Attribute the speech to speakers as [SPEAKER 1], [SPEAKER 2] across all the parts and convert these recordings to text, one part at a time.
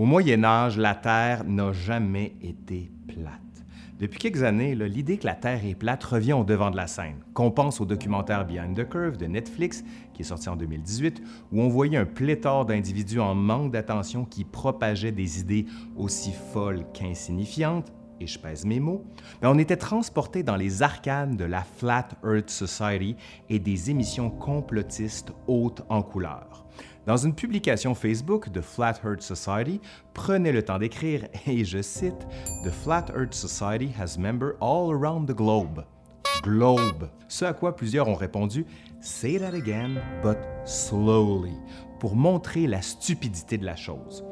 [SPEAKER 1] Au Moyen Âge, la Terre n'a jamais été plate. Depuis quelques années, l'idée que la Terre est plate revient au devant de la scène. Qu'on pense au documentaire Behind the Curve de Netflix, qui est sorti en 2018, où on voyait un pléthore d'individus en manque d'attention qui propageaient des idées aussi folles qu'insignifiantes, et je pèse mes mots, mais on était transporté dans les arcanes de la Flat Earth Society et des émissions complotistes hautes en couleurs. Dans une publication Facebook de Flat Earth Society, prenez le temps d'écrire, et je cite, The Flat Earth Society has members all around the globe. Globe. Ce à quoi plusieurs ont répondu, Say that again, but slowly, pour montrer la stupidité de la chose.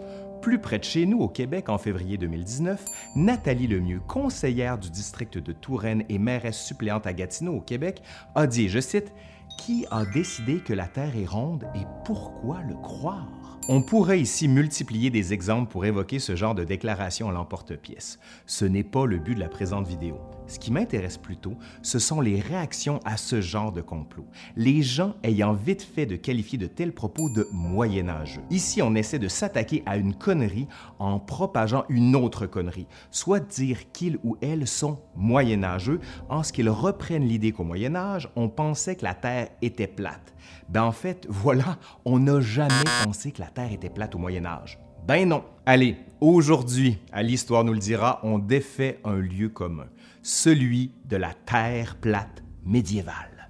[SPEAKER 1] Plus près de chez nous, au Québec, en février 2019, Nathalie Lemieux, conseillère du district de Touraine et mairesse suppléante à Gatineau, au Québec, a dit, je cite, qui a décidé que la Terre est ronde et pourquoi le croire? On pourrait ici multiplier des exemples pour évoquer ce genre de déclaration à l'emporte-pièce. Ce n'est pas le but de la présente vidéo. Ce qui m'intéresse plutôt, ce sont les réactions à ce genre de complot. Les gens ayant vite fait de qualifier de tels propos de moyenâgeux. Ici, on essaie de s'attaquer à une connerie en propageant une autre connerie, soit dire qu'ils ou elles sont moyenâgeux en ce qu'ils reprennent l'idée qu'au Moyen Âge, on pensait que la Terre était plate. Ben en fait, voilà, on n'a jamais pensé que la Terre était plate au Moyen Âge. Ben non. Allez, aujourd'hui, à l'Histoire nous le dira, on défait un lieu commun, celui de la Terre plate médiévale.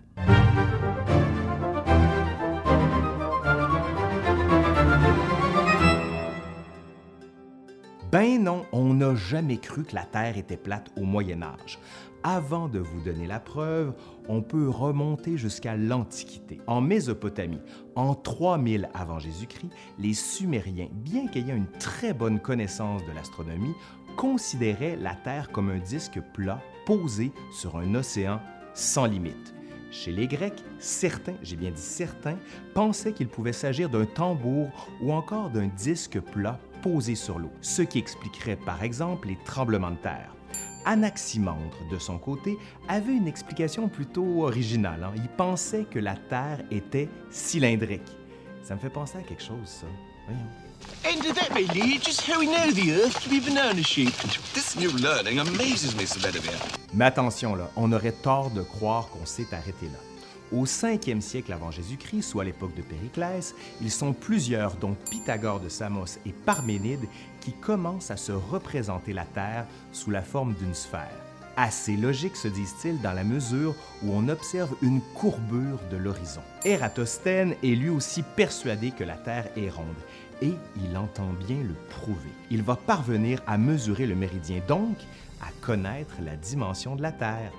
[SPEAKER 1] Ben non, on n'a jamais cru que la Terre était plate au Moyen Âge. Avant de vous donner la preuve, on peut remonter jusqu'à l'Antiquité. En Mésopotamie, en 3000 avant Jésus-Christ, les Sumériens, bien qu'ayant une très bonne connaissance de l'astronomie, considéraient la Terre comme un disque plat posé sur un océan sans limite. Chez les Grecs, certains, j'ai bien dit certains, pensaient qu'il pouvait s'agir d'un tambour ou encore d'un disque plat posé sur l'eau, ce qui expliquerait par exemple les tremblements de terre. Anaximandre, de son côté, avait une explication plutôt originale. Hein. Il pensait que la Terre était cylindrique. Ça me fait penser à quelque chose, ça. Voyons.
[SPEAKER 2] That? Just how we know the Earth to be banana shaped. This new learning amazes me, Sir Bedivere.
[SPEAKER 1] Mais attention, là, on aurait tort de croire qu'on s'est arrêté là. Au 5e siècle avant Jésus-Christ, soit l'époque de Périclès, ils sont plusieurs, dont Pythagore de Samos et Parménide, qui commencent à se représenter la Terre sous la forme d'une sphère. Assez logique, se disent-ils, dans la mesure où on observe une courbure de l'horizon. Ératosthène est lui aussi persuadé que la Terre est ronde, et il entend bien le prouver. Il va parvenir à mesurer le méridien, donc à connaître la dimension de la Terre.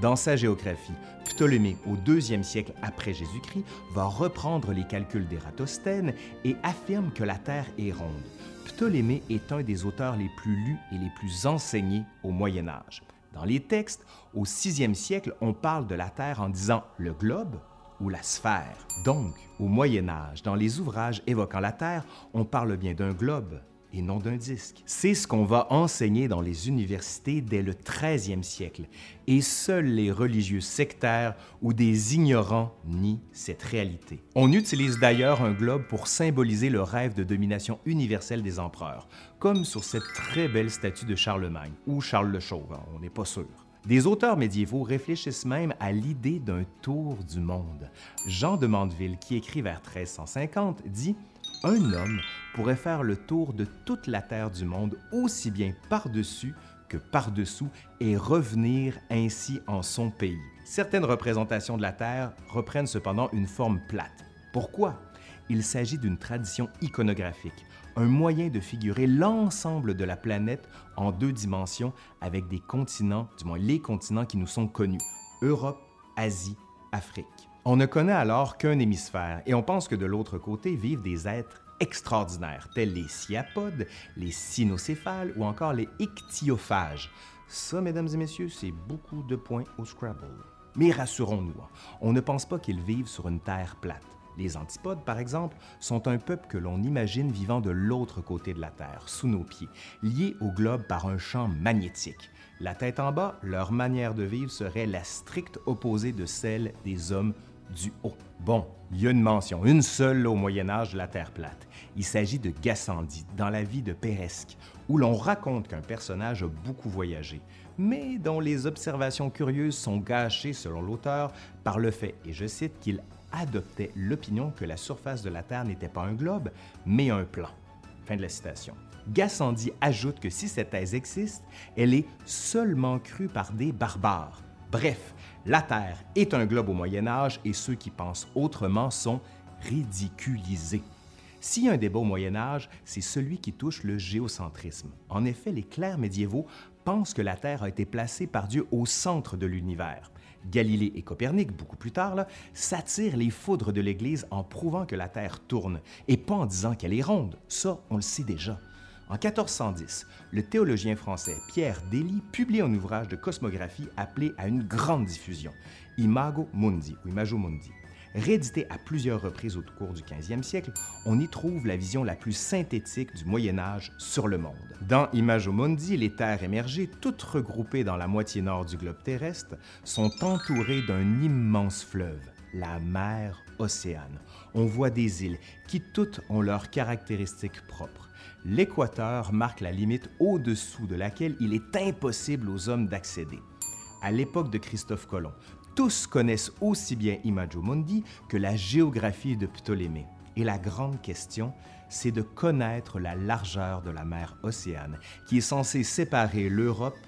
[SPEAKER 1] Dans sa géographie, Ptolémée, au deuxième siècle après Jésus-Christ, va reprendre les calculs d'Ératosthène et affirme que la Terre est ronde. Ptolémée est un des auteurs les plus lus et les plus enseignés au Moyen Âge. Dans les textes, au sixième siècle, on parle de la Terre en disant le globe ou la sphère. Donc, au Moyen Âge, dans les ouvrages évoquant la Terre, on parle bien d'un globe, et non d'un disque. C'est ce qu'on va enseigner dans les universités dès le 13e siècle, et seuls les religieux sectaires ou des ignorants nient cette réalité. On utilise d'ailleurs un globe pour symboliser le rêve de domination universelle des empereurs, comme sur cette très belle statue de Charlemagne, ou Charles le Chauve, hein, on n'est pas sûr. Des auteurs médiévaux réfléchissent même à l'idée d'un tour du monde. Jean de Mandeville, qui écrit vers 1350, dit un homme pourrait faire le tour de toute la terre du monde aussi bien par-dessus que par-dessous et revenir ainsi en son pays. Certaines représentations de la Terre reprennent cependant une forme plate. Pourquoi? Il s'agit d'une tradition iconographique, un moyen de figurer l'ensemble de la planète en deux dimensions avec des continents, du moins les continents qui nous sont connus, Europe, Asie, Afrique. On ne connaît alors qu'un hémisphère et on pense que de l'autre côté vivent des êtres extraordinaires, tels les sciapodes, les cynocéphales ou encore les ichthyophages. Ça, mesdames et messieurs, c'est beaucoup de points au Scrabble. Mais rassurons-nous, on ne pense pas qu'ils vivent sur une terre plate. Les antipodes, par exemple, sont un peuple que l'on imagine vivant de l'autre côté de la Terre, sous nos pieds, liés au globe par un champ magnétique. La tête en bas, leur manière de vivre serait la stricte opposée de celle des hommes du haut. Bon, il y a une mention, une seule au Moyen Âge la Terre plate. Il s'agit de Gassendi, dans la vie de Péresque, où l'on raconte qu'un personnage a beaucoup voyagé, mais dont les observations curieuses sont gâchées, selon l'auteur, par le fait, et je cite, qu'il adoptait l'opinion que la surface de la Terre n'était pas un globe, mais un plan. Fin de la citation. Gassendi ajoute que si cette thèse existe, elle est seulement crue par des barbares. Bref, la Terre est un globe au Moyen Âge et ceux qui pensent autrement sont ridiculisés. S'il y a un débat au Moyen Âge, c'est celui qui touche le géocentrisme. En effet, les clercs médiévaux pensent que la Terre a été placée par Dieu au centre de l'univers. Galilée et Copernic, beaucoup plus tard, s'attirent les foudres de l'Église en prouvant que la Terre tourne, et pas en disant qu'elle est ronde. Ça, on le sait déjà. En 1410, le théologien français Pierre Daly publie un ouvrage de cosmographie appelé à une grande diffusion, Imago Mundi ou Imago Mundi. Réédité à plusieurs reprises au cours du 15e siècle, on y trouve la vision la plus synthétique du Moyen Âge sur le monde. Dans Imago Mundi, les terres émergées, toutes regroupées dans la moitié nord du globe terrestre, sont entourées d'un immense fleuve, la mer Océane. On voit des îles qui toutes ont leurs caractéristiques propres. L'équateur marque la limite au-dessous de laquelle il est impossible aux hommes d'accéder. À l'époque de Christophe Colomb, tous connaissent aussi bien Imago Mundi que la géographie de Ptolémée. Et la grande question, c'est de connaître la largeur de la mer Océane, qui est censée séparer l'Europe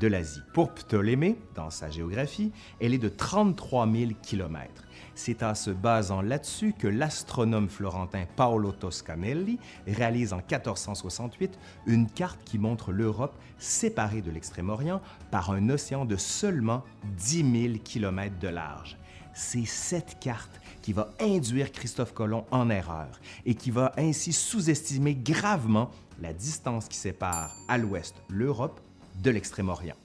[SPEAKER 1] de l'Asie. Pour Ptolémée, dans sa géographie, elle est de 33 000 km. C'est en se basant là-dessus que l'astronome florentin Paolo Toscanelli réalise en 1468 une carte qui montre l'Europe séparée de l'Extrême-Orient par un océan de seulement 10 000 km de large. C'est cette carte qui va induire Christophe Colomb en erreur et qui va ainsi sous-estimer gravement la distance qui sépare à l'ouest l'Europe de l'Extrême-Orient.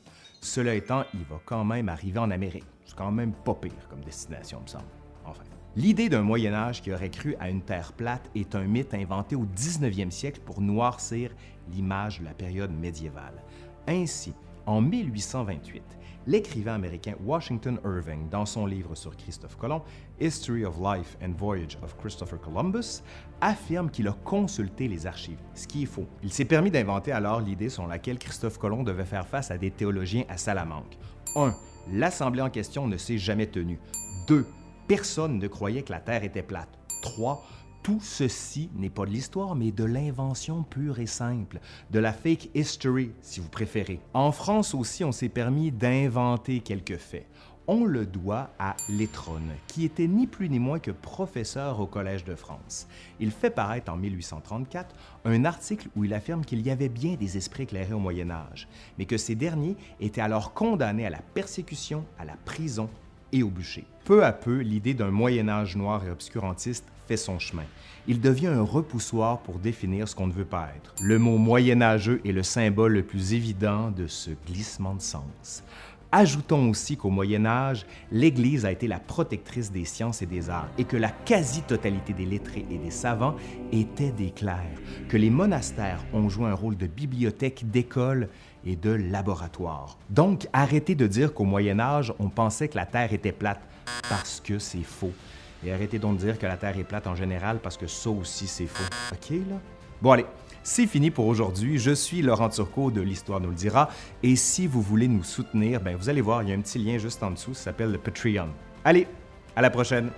[SPEAKER 1] Cela étant, il va quand même arriver en Amérique. C'est quand même pas pire comme destination, me semble. Enfin. L'idée d'un Moyen Âge qui aurait cru à une Terre plate est un mythe inventé au 19e siècle pour noircir l'image de la période médiévale. Ainsi, en 1828, l'écrivain américain Washington Irving, dans son livre sur Christophe Colomb, History of Life and Voyage of Christopher Columbus, affirme qu'il a consulté les archives, ce qui est faux. Il s'est permis d'inventer alors l'idée selon laquelle Christophe Colomb devait faire face à des théologiens à Salamanque. 1. L'Assemblée en question ne s'est jamais tenue. 2. Personne ne croyait que la Terre était plate. 3. Tout ceci n'est pas de l'histoire, mais de l'invention pure et simple, de la fake history, si vous préférez. En France aussi, on s'est permis d'inventer quelques faits. On le doit à Létronne, qui était ni plus ni moins que professeur au Collège de France. Il fait paraître en 1834 un article où il affirme qu'il y avait bien des esprits éclairés au Moyen Âge, mais que ces derniers étaient alors condamnés à la persécution, à la prison et au bûcher. Peu à peu, l'idée d'un Moyen Âge noir et obscurantiste fait son chemin. Il devient un repoussoir pour définir ce qu'on ne veut pas être. Le mot moyenâgeux est le symbole le plus évident de ce glissement de sens. Ajoutons aussi qu'au Moyen Âge, l'Église a été la protectrice des sciences et des arts et que la quasi-totalité des lettrés et des savants étaient des clercs, que les monastères ont joué un rôle de bibliothèque, d'école et de laboratoire. Donc, arrêtez de dire qu'au Moyen Âge, on pensait que la Terre était plate, parce que c'est faux. Et arrêtez donc de dire que la Terre est plate en général, parce que ça aussi, c'est faux. OK, là? Bon, allez, c'est fini pour aujourd'hui. Je suis Laurent Turcot de l'Histoire nous le dira. Et si vous voulez nous soutenir, ben vous allez voir, il y a un petit lien juste en dessous, ça s'appelle le Patreon. Allez, à la prochaine!